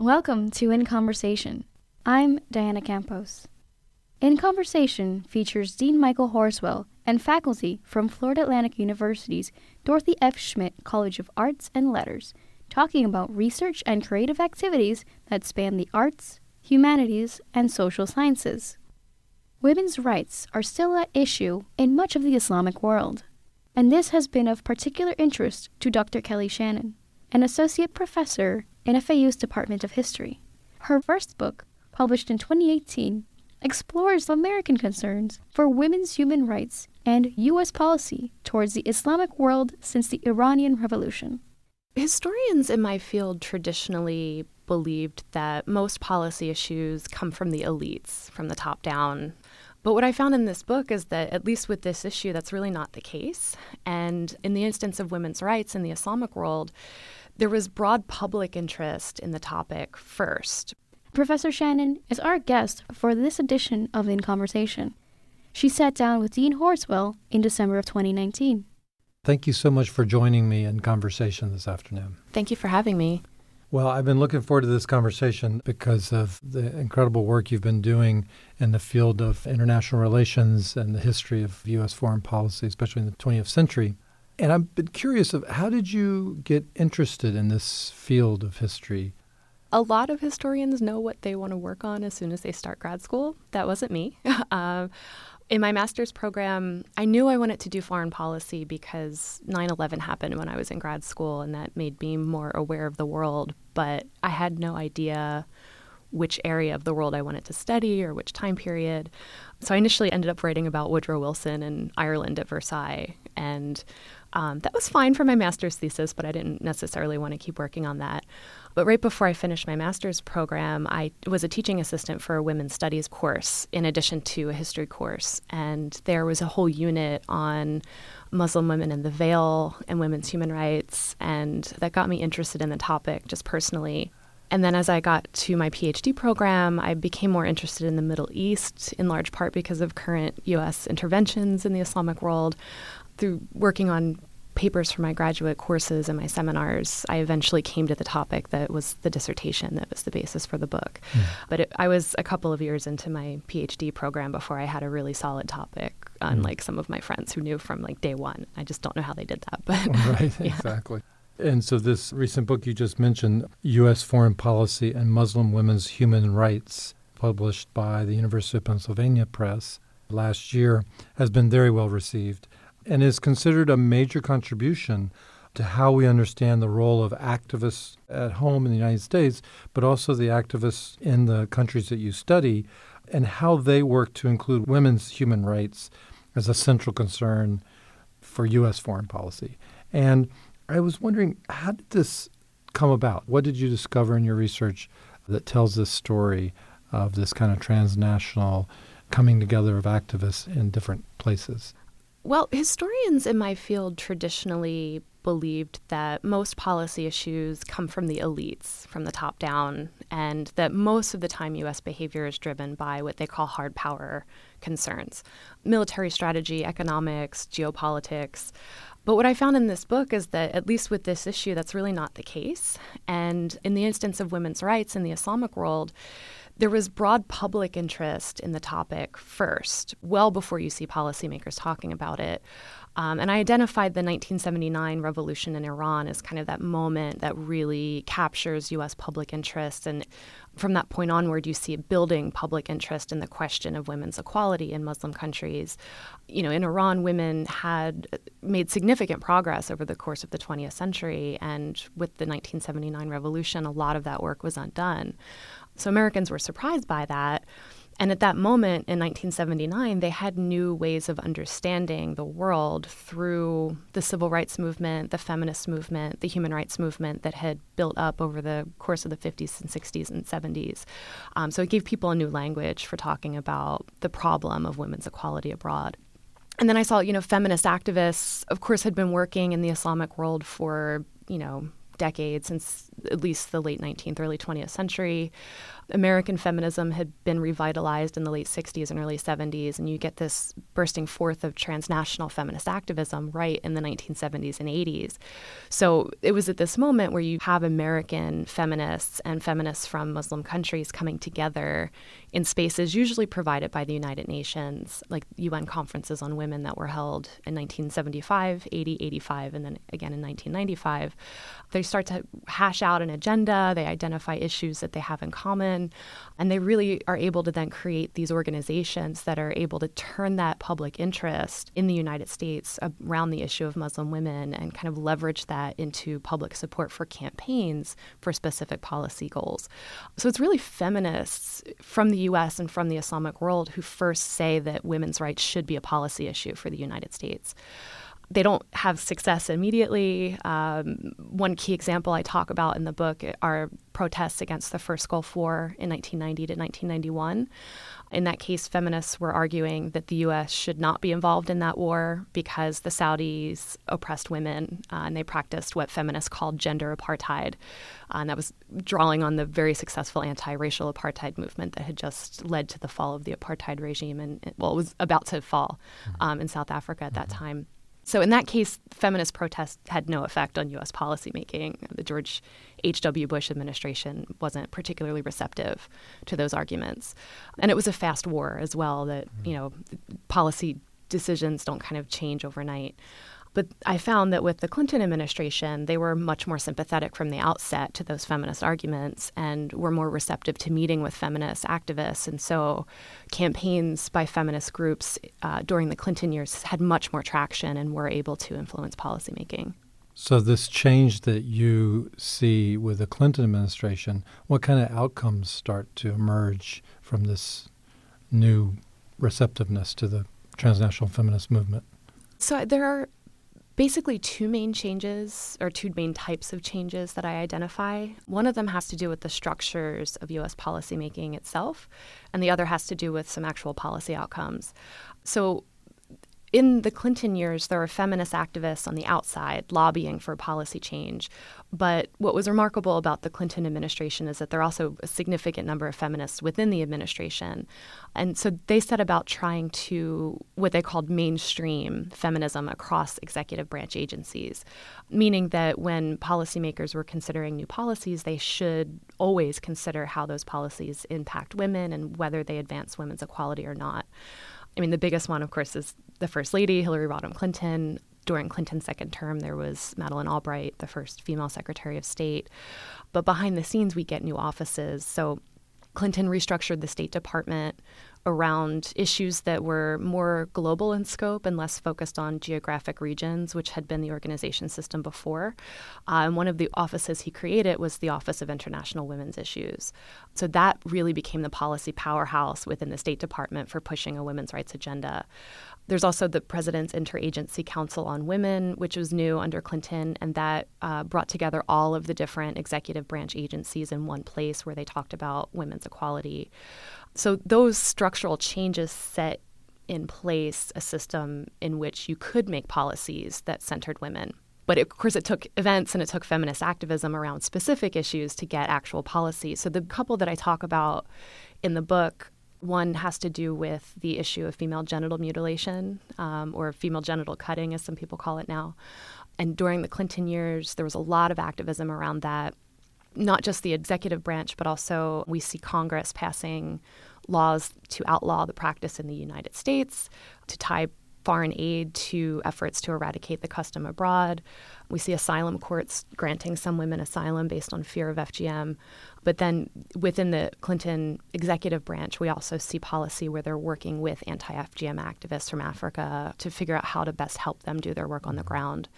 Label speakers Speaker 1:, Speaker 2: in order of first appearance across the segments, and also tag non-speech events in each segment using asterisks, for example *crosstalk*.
Speaker 1: Welcome to In Conversation. I'm Diana Campos. In Conversation features Dean Michael Horswell and faculty from Florida Atlantic University's Dorothy F. Schmidt College of Arts and Letters talking about research and creative activities that span the arts, humanities, and social sciences. Women's rights are still at issue in much of the Islamic world, and this has been of particular interest to Dr. Kelly Shannon, an associate professor in FAU's Department of History. Her first book, published in 2018, explores American concerns for women's human rights and U.S. policy towards the Islamic world since the Iranian Revolution.
Speaker 2: Historians in my field traditionally believed that most policy issues come from the elites, from the top down. But what I found in this book is that, at least with this issue, that's really not the case. And in the instance of women's rights in the Islamic world, there was broad public interest in the topic first.
Speaker 1: Professor Shannon is our guest for this edition of In Conversation. She sat down with Dean Horswell in December of 2019.
Speaker 3: Thank you so much for joining me in conversation this afternoon.
Speaker 2: Thank you for having me.
Speaker 3: Well, I've been looking forward to this conversation because of the incredible work you've been doing in the field of international relations and the history of U.S. foreign policy, especially in the 20th century. And I've been curious of how did you get interested in this field of history?
Speaker 2: A lot of historians know what they want to work on as soon as they start grad school. That wasn't me. *laughs* uh, in my master's program, I knew I wanted to do foreign policy because 9 11 happened when I was in grad school, and that made me more aware of the world. But I had no idea which area of the world I wanted to study or which time period. So I initially ended up writing about Woodrow Wilson and Ireland at Versailles. And um, that was fine for my master's thesis, but I didn't necessarily want to keep working on that. But right before I finished my master's program, I was a teaching assistant for a women's studies course in addition to a history course. And there was a whole unit on Muslim women and the veil and women's human rights. And that got me interested in the topic just personally. And then as I got to my PhD program, I became more interested in the Middle East, in large part because of current U.S. interventions in the Islamic world through working on papers for my graduate courses and my seminars, I eventually came to the topic that was the dissertation that was the basis for the book. Mm. But it, I was a couple of years into my PhD program before I had a really solid topic, unlike mm. some of my friends who knew from like day one. I just don't know how they did that. But *laughs*
Speaker 3: right, *laughs* yeah. exactly. And so, this recent book you just mentioned, U.S. Foreign Policy and Muslim Women's Human Rights, published by the University of Pennsylvania Press last year, has been very well received and is considered a major contribution to how we understand the role of activists at home in the United States, but also the activists in the countries that you study, and how they work to include women's human rights as a central concern for U.S. foreign policy. And I was wondering, how did this come about? What did you discover in your research that tells this story of this kind of transnational coming together of activists in different places?
Speaker 2: Well, historians in my field traditionally believed that most policy issues come from the elites, from the top down, and that most of the time U.S. behavior is driven by what they call hard power concerns military strategy, economics, geopolitics. But what I found in this book is that, at least with this issue, that's really not the case. And in the instance of women's rights in the Islamic world, there was broad public interest in the topic first, well before you see policymakers talking about it. Um, and I identified the 1979 revolution in Iran as kind of that moment that really captures U.S. public interest. And from that point onward, you see building public interest in the question of women's equality in Muslim countries. You know, in Iran, women had made significant progress over the course of the 20th century. And with the 1979 revolution, a lot of that work was undone. So Americans were surprised by that. And at that moment in 1979, they had new ways of understanding the world through the civil rights movement, the feminist movement, the human rights movement that had built up over the course of the 50s and 60s and 70s. Um, so it gave people a new language for talking about the problem of women's equality abroad. And then I saw, you know, feminist activists, of course, had been working in the Islamic world for, you know, decades, since at least the late 19th, early 20th century. American feminism had been revitalized in the late 60s and early 70s, and you get this bursting forth of transnational feminist activism right in the 1970s and 80s. So it was at this moment where you have American feminists and feminists from Muslim countries coming together in spaces usually provided by the United Nations, like UN conferences on women that were held in 1975, 80, 85, and then again in 1995. They start to hash out an agenda, they identify issues that they have in common, and they really are able to then create these organizations that are able to turn that public interest in the United States around the issue of Muslim women and kind of leverage that into public support for campaigns for specific policy goals. So it's really feminists from the US and from the Islamic world who first say that women's rights should be a policy issue for the United States they don't have success immediately. Um, one key example I talk about in the book are protests against the first Gulf War in 1990 to 1991. In that case, feminists were arguing that the U.S. should not be involved in that war because the Saudis oppressed women uh, and they practiced what feminists called gender apartheid. Uh, and that was drawing on the very successful anti racial apartheid movement that had just led to the fall of the apartheid regime and, well, it was about to fall mm-hmm. um, in South Africa at that mm-hmm. time. So in that case, feminist protests had no effect on U.S. policymaking. The George H.W. Bush administration wasn't particularly receptive to those arguments, and it was a fast war as well. That mm-hmm. you know, policy decisions don't kind of change overnight. But I found that with the Clinton administration, they were much more sympathetic from the outset to those feminist arguments and were more receptive to meeting with feminist activists. And so campaigns by feminist groups uh, during the Clinton years had much more traction and were able to influence policymaking.
Speaker 3: So, this change that you see with the Clinton administration, what kind of outcomes start to emerge from this new receptiveness to the transnational feminist movement?
Speaker 2: So, there are basically two main changes or two main types of changes that I identify. One of them has to do with the structures of US policymaking itself, and the other has to do with some actual policy outcomes. So in the Clinton years, there were feminist activists on the outside lobbying for policy change. But what was remarkable about the Clinton administration is that there are also a significant number of feminists within the administration. And so they set about trying to, what they called mainstream feminism across executive branch agencies, meaning that when policymakers were considering new policies, they should always consider how those policies impact women and whether they advance women's equality or not. I mean, the biggest one, of course, is the First Lady, Hillary Rodham Clinton. During Clinton's second term, there was Madeleine Albright, the first female Secretary of State. But behind the scenes, we get new offices. So Clinton restructured the State Department around issues that were more global in scope and less focused on geographic regions, which had been the organization system before. Uh, and one of the offices he created was the Office of International Women's Issues. So that really became the policy powerhouse within the State Department for pushing a women's rights agenda. There's also the President's Interagency Council on Women, which was new under Clinton, and that uh, brought together all of the different executive branch agencies in one place where they talked about women's equality. So those structural changes set in place a system in which you could make policies that centered women. But of course, it took events and it took feminist activism around specific issues to get actual policy. So the couple that I talk about in the book one has to do with the issue of female genital mutilation um, or female genital cutting, as some people call it now. And during the Clinton years, there was a lot of activism around that. Not just the executive branch, but also we see Congress passing laws to outlaw the practice in the United States, to tie foreign aid to efforts to eradicate the custom abroad. We see asylum courts granting some women asylum based on fear of FGM. But then within the Clinton executive branch, we also see policy where they're working with anti FGM activists from Africa to figure out how to best help them do their work on the mm-hmm. ground.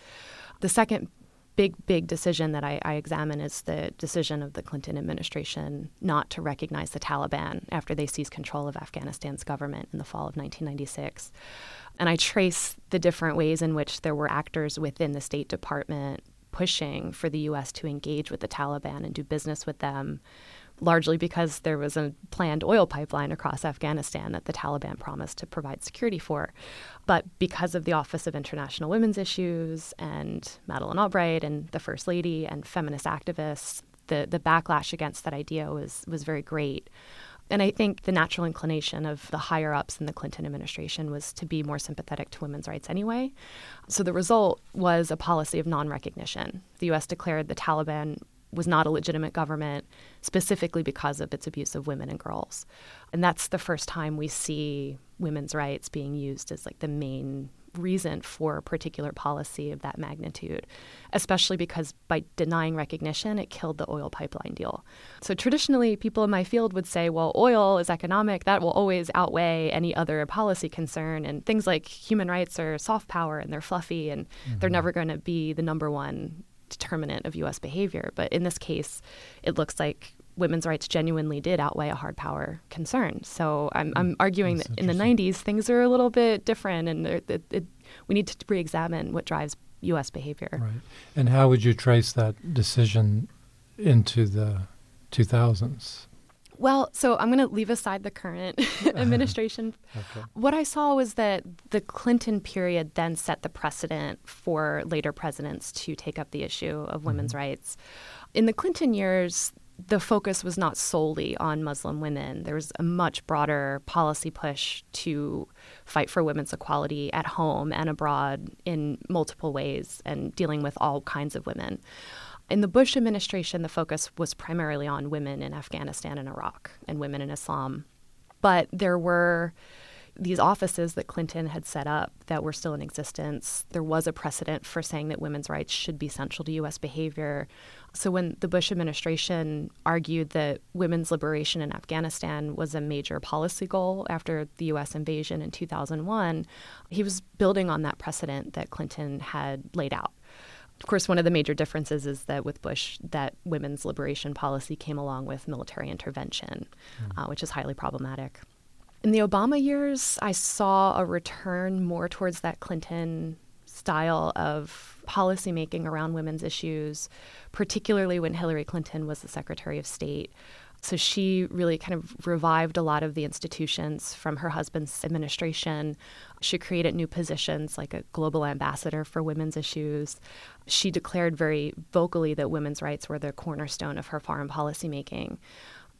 Speaker 2: The second big, big decision that I, I, examine is the decision of the Clinton administration not to recognize the Taliban after they seized control of Afghanistan's government in the fall of 1996. And I trace the different ways in which there were actors within the State Department pushing for the U.S. to engage with the Taliban and do business with them largely because there was a planned oil pipeline across Afghanistan that the Taliban promised to provide security for. But because of the Office of International Women's Issues and Madeleine Albright and the First Lady and feminist activists, the, the backlash against that idea was, was very great. And I think the natural inclination of the higher ups in the Clinton administration was to be more sympathetic to women's rights anyway. So the result was a policy of non recognition. The U.S. declared the Taliban was not a legitimate government specifically because of its abuse of women and girls. And that's the first time we see women's rights being used as like the main reason for a particular policy of that magnitude, especially because by denying recognition, it killed the oil pipeline deal. So traditionally, people in my field would say, well, oil is economic, that will always outweigh any other policy concern. And things like human rights are soft power and they're fluffy and mm-hmm. they're never going to be the number one determinant of U.S. behavior. But in this case, it looks like women's rights genuinely did outweigh a hard power concern. So I'm, I'm hmm. arguing That's that in the 90s, things are a little bit different, and it, it, it, we need to re examine what drives U.S. behavior.
Speaker 3: Right. And how would you trace that decision into the 2000s?
Speaker 2: Well, so I'm going to leave aside the current *laughs* *laughs* administration. Okay. What I saw was that the Clinton period then set the precedent for later presidents to take up the issue of women's mm-hmm. rights. In the Clinton years, the focus was not solely on Muslim women. There was a much broader policy push to fight for women's equality at home and abroad in multiple ways and dealing with all kinds of women. In the Bush administration, the focus was primarily on women in Afghanistan and Iraq and women in Islam. But there were these offices that Clinton had set up that were still in existence. There was a precedent for saying that women's rights should be central to U.S. behavior. So when the Bush administration argued that women's liberation in Afghanistan was a major policy goal after the U.S. invasion in 2001, he was building on that precedent that Clinton had laid out. Of course, one of the major differences is that with Bush, that women's liberation policy came along with military intervention, mm. uh, which is highly problematic. In the Obama years, I saw a return more towards that Clinton style of policymaking around women's issues, particularly when Hillary Clinton was the Secretary of State. So she really kind of revived a lot of the institutions from her husband's administration. She created new positions like a global ambassador for women's issues. She declared very vocally that women's rights were the cornerstone of her foreign policy making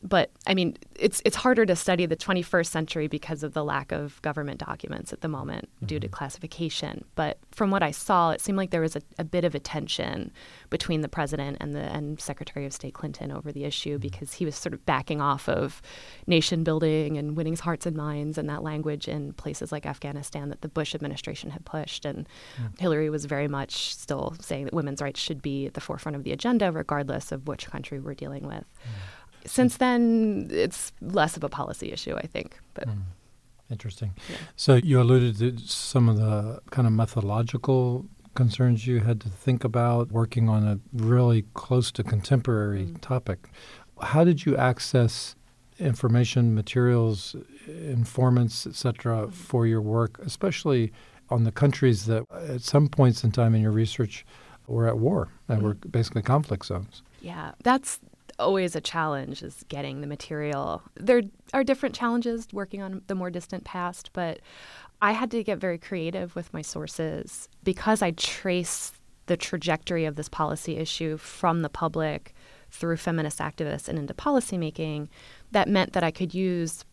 Speaker 2: but I mean, it's it's harder to study the 21st century because of the lack of government documents at the moment mm-hmm. due to mm-hmm. classification. But from what I saw, it seemed like there was a, a, bit of a tension between the president and the and Secretary of State Clinton over the issue mm-hmm. because he was sort of backing off of nation building and winning hearts and minds and that language in places like Afghanistan that the Bush administration had pushed, and yeah. Hillary was very much still saying that women's rights should be at the forefront of the agenda, regardless of which country we're dealing with. Yeah since then, it's less of a policy issue, I think. But mm.
Speaker 3: interesting. Yeah. So you alluded to some of the kind of methodological concerns you had to think about working on a really close to contemporary mm. topic. How did you access information, materials, informants, etc., for your work, especially on the countries that at some points in time in your research were at war and mm. were basically conflict zones?
Speaker 2: Yeah, that's always a challenge is getting the material. There are different challenges working on the more distant past, but I had to get very creative with my sources because I trace the trajectory of this policy issue from the public through feminist activists and into policymaking. That meant that I could use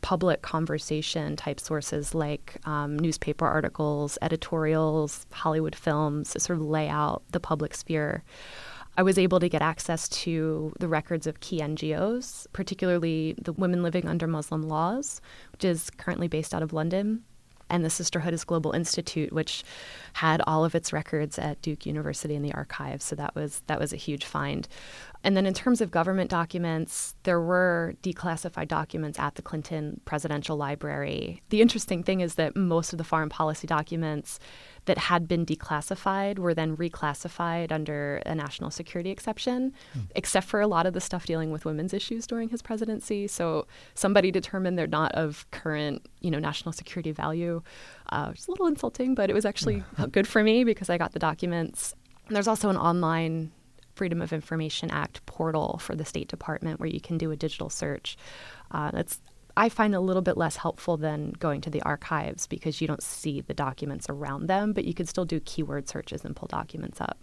Speaker 2: public conversation type sources like um, newspaper articles, editorials, Hollywood films to sort of lay out the public sphere. I was able to get access to the records of key NGOs, particularly the Women Living Under Muslim Laws, which is currently based out of London, and the Sisterhood is Global Institute, which had all of its records at Duke University in the archives. So that was that was a huge find. And then in terms of government documents, there were declassified documents at the Clinton Presidential Library. The interesting thing is that most of the foreign policy documents that had been declassified were then reclassified under a national security exception, mm. except for a lot of the stuff dealing with women's issues during his presidency. So somebody determined they're not of current, you know, national security value. Uh, it's a little insulting, but it was actually good for me because I got the documents. And there's also an online Freedom of Information Act portal for the State Department where you can do a digital search. Uh, that's I find a little bit less helpful than going to the archives because you don't see the documents around them, but you can still do keyword searches and pull documents up.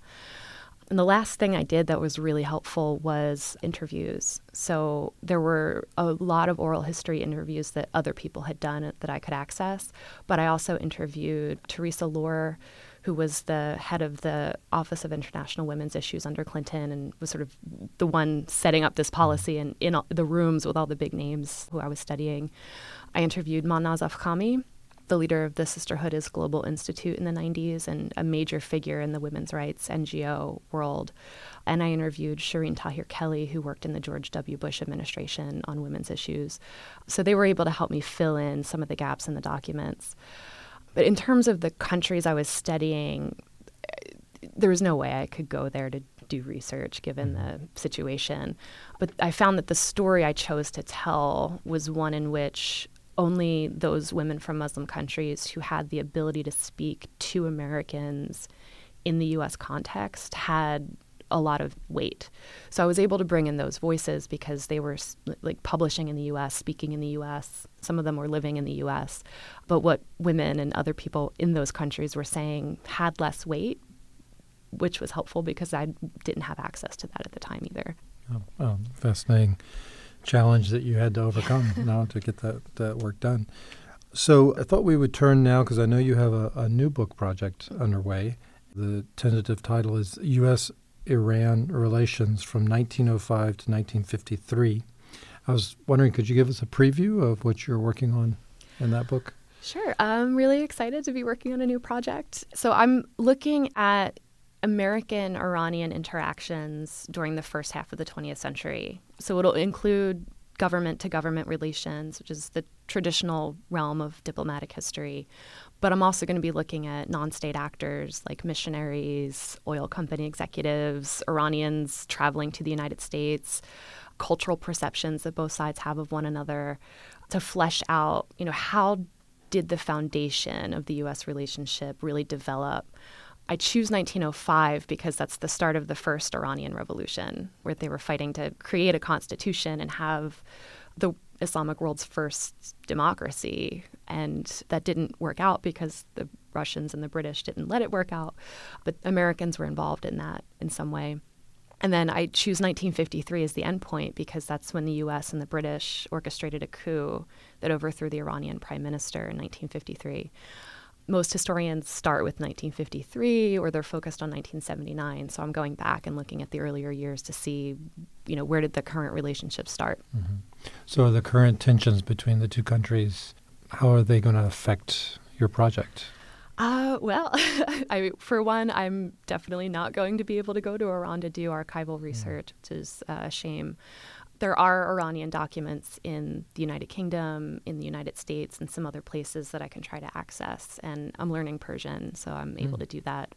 Speaker 2: And the last thing I did that was really helpful was interviews. So there were a lot of oral history interviews that other people had done that I could access. But I also interviewed Theresa Loar, who was the head of the Office of International Women's Issues under Clinton and was sort of the one setting up this mm-hmm. policy and in the rooms with all the big names who I was studying. I interviewed Mahnaz Afkhami, the leader of the Sisterhood is Global Institute in the 90s and a major figure in the women's rights NGO world. And I interviewed Shirin Tahir-Kheli, who worked in the George W. Bush administration on women's issues. So they were able to help me fill in some of the gaps in the documents. But in terms of the countries I was studying, there was no way I could go there to do research given the mm-hmm. situation. But I found that the story I chose to tell was one in which only those women from Muslim countries who had the ability to speak to Americans in the US context had a lot of weight. So I was able to bring in those voices because they were like publishing in the US, speaking in the US. Some of them were living in the US. But what women and other people in those countries were saying had less weight, which was helpful because I didn't have access to that at the time either.
Speaker 3: Oh, fascinating challenge that you had to overcome *laughs* now to get that, that work done. So I thought we would turn now because I know you have a, a new book project underway. The tentative title is U.S. Iran Relations from 1905 to 1953. I was wondering, could you give us a preview of what you're working on in that book?
Speaker 2: Sure. I'm really excited to be working on a new project. So I'm looking at American Iranian interactions during the first half of the 20th century. So it'll include government to government relations, which is the traditional realm of diplomatic history. But I'm also going to be looking at non state actors like missionaries, oil company executives, Iranians traveling to the United States, cultural perceptions that both sides have of one another to flesh out, you know, how did the foundation of the US relationship really develop? I choose 1905 because that's the start of the first Iranian revolution, where they were fighting to create a constitution and have the Islamic world's first democracy. And that didn't work out because the Russians and the British didn't let it work out. But Americans were involved in that in some way. And then I choose 1953 as the endpoint because that's when the US and the British orchestrated a coup that overthrew the Iranian prime minister in 1953 most historians start with 1953 or they're focused on 1979 so i'm going back and looking at the earlier years to see you know where did the current relationship start
Speaker 3: mm-hmm. so the current tensions between the two countries how are they going to affect your project
Speaker 2: uh, well, *laughs* I, for one, I'm definitely not going to be able to go to Iran to do archival mm. research, mm. which is uh, a shame there are Iranian documents in the United Kingdom, in the United States, and some other places that I can try to access. And I'm learning Persian, so I'm able mm. to do that.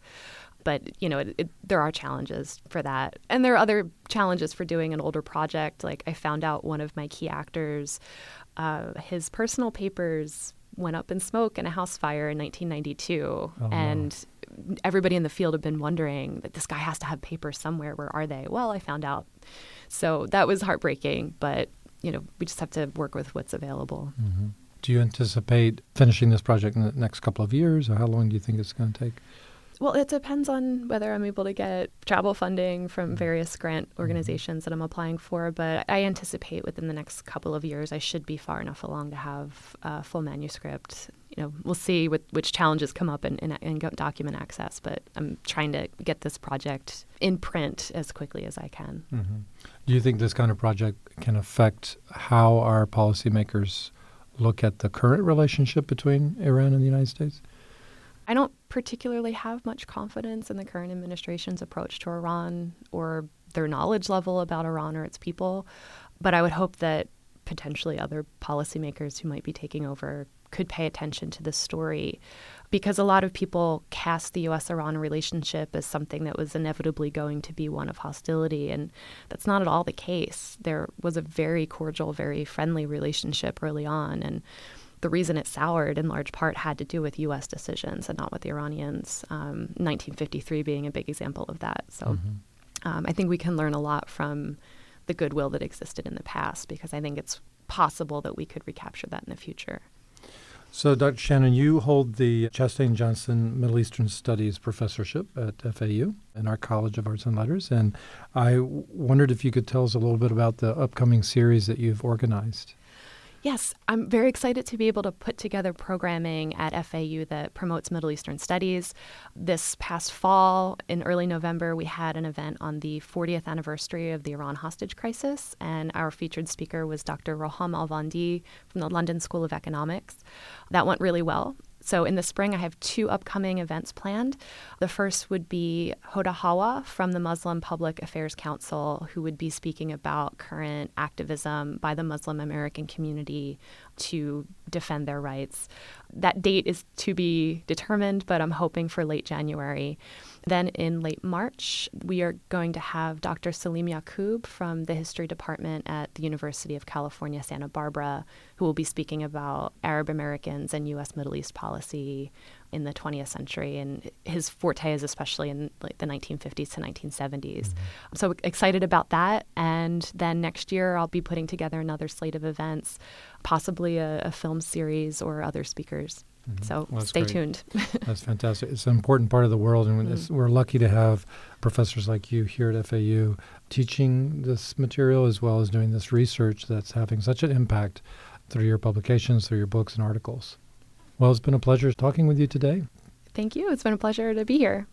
Speaker 2: But you know, it, it, there are challenges for that, and there are other challenges for doing an older project. Like I found out one of my key actors, uh, his personal papers went up in smoke in a house fire in 1992, oh, and no. everybody in the field had been wondering that this guy has to have papers somewhere. Where are they? Well, I found out so that was heartbreaking, but you know, we just have to work with what's available.
Speaker 3: Mm-hmm. Do you anticipate finishing this project in the next couple of years, or how long do you think it's going to take?
Speaker 2: Well, it depends on whether I'm able to get travel funding from mm-hmm. various grant mm-hmm. organizations that I'm applying for. But I anticipate within the next couple of years, I should be far enough along to have a full manuscript. You know, we'll see what, which challenges come up in, in, in document access. But I'm trying to get this project in print as quickly as I can.
Speaker 3: Mm-hmm. Do you think this kind of project can affect how our policymakers look at the current relationship between Iran and the United States?
Speaker 2: I don't particularly have much confidence in the current administration's approach to Iran or their knowledge level about Iran or its people, but I would hope that potentially other policymakers who might be taking over could pay attention to this story because a lot of people cast the US Iran relationship as something that was inevitably going to be one of hostility. And that's not at all the case. There was a very cordial, very friendly relationship early on. And the reason it soured in large part had to do with U.S. decisions and not with the Iranians. Um, 1953 being a big example of that. So. Mm-hmm. Um, I think we can learn a lot from the goodwill that existed in the past because I think it's possible that we could recapture that in the future.
Speaker 3: So, Dr. Shannon, you hold the Chastain Johnson Middle Eastern Studies professorship at FAU in our College of Arts and Letters. And I w- wondered if you could tell us a little bit about the upcoming series that you've organized.
Speaker 2: Yes, I'm very excited to be able to put together programming at FAU that promotes Middle Eastern studies. This past fall, in early November, we had an event on the 40th anniversary of the Iran hostage crisis, and our featured speaker was Dr. Roham Alvandi from the London School of Economics. That went really well. So in the spring, I have two upcoming events planned. The first would be Hoda Hawa from the Muslim Public Affairs Council, who would be speaking about current activism by the Muslim American community to defend their rights. That date is to be determined, but I'm hoping for late January. Then in late March, we are going to have Dr. Salim Yaqub from the History Department at the University of California, Santa Barbara, who will be speaking about Arab Americans and U.S. Middle East policy in the 20th century. And his forte is especially in like the 1950s to 1970s. Mm-hmm. So excited about that. And then next year, I'll be putting together another slate of events, possibly a, a film series or other speakers. Mm-hmm. So well, stay great. tuned. *laughs*
Speaker 3: that's fantastic. It's an important part of the world, and mm-hmm. we're lucky to have professors like you here at FAU teaching this material as well as doing this research that's having such an impact through your publications, through your books and articles. Well, it's been a pleasure talking with you today.
Speaker 2: Thank you. It's been a pleasure to be here.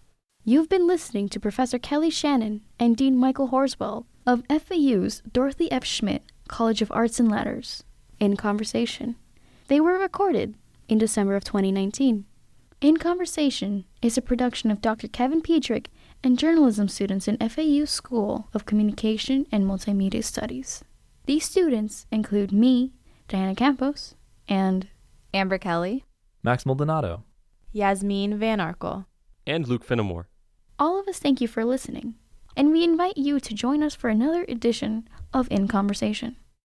Speaker 1: You've been listening to Professor Kelly Shannon and Dean Michael Horswell of FAU's Dorothy F. Schmidt College of Arts and Letters in conversation. They were recorded in December of 2019. In Conversation is a production of Dr. Kevin Piedrick and journalism students in FAU School of Communication and Multimedia Studies. These students include me, Diana Campos, and
Speaker 4: Amber Kelly,
Speaker 5: Max Maldonado,
Speaker 4: Yasmin Van Arkel,
Speaker 6: and Luke Finnemore.
Speaker 1: All of us thank you for listening, and we invite you to join us for another edition of In Conversation.